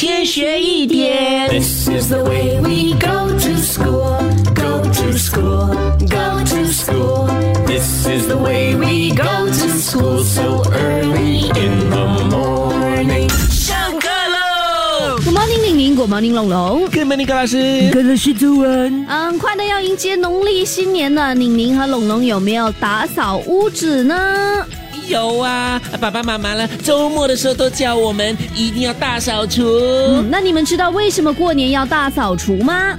天学一点。This is the way we go to school, go to school, go to school. This is the way we go to school so early in the morning. 上课喽！Good morning，玲玲，Good morning，龙龙。Good morning，高老师。跟着是主文，嗯，快的要迎接农历新年了，宁宁和龙龙有没有打扫屋子呢？有啊，爸爸妈妈呢，周末的时候都叫我们一定要大扫除。那你们知道为什么过年要大扫除吗？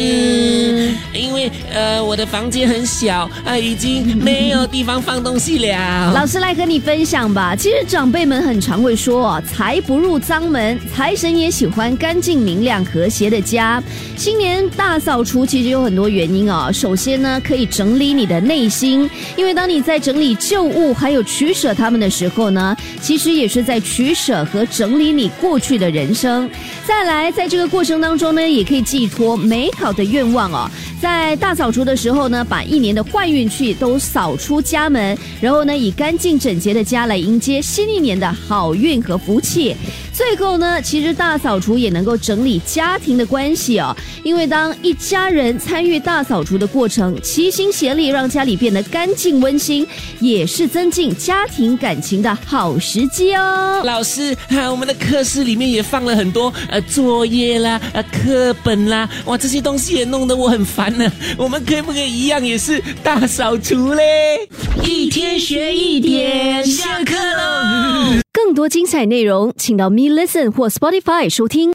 嗯，因为呃，我的房间很小啊，已经没有地方放东西了。老师来和你分享吧。其实长辈们很常会说哦，财不入脏门，财神也喜欢干净明亮和谐的家。新年大扫除其实有很多原因哦。首先呢，可以整理你的内心，因为当你在整理旧物还有取舍它们的时候呢，其实也是在取舍和整理你过去的人生。再来，在这个过程当中呢，也可以寄托美好的愿望哦。在大扫除的时候呢，把一年的坏运气都扫出家门，然后呢，以干净整洁的家来迎接新一年的好运和福气。最后呢，其实大扫除也能够整理家庭的关系哦，因为当一家人参与大扫除的过程，齐心协力让家里变得干净温馨，也是增进家庭感情的好时机哦。老师，啊，我们的课室里面也放了很多呃作业啦、呃课本啦，哇，这些东西也弄得我很烦呢。我们可不可以一样也是大扫除嘞？一天学一点，精彩内容，请到 Me Listen 或 Spotify 收听。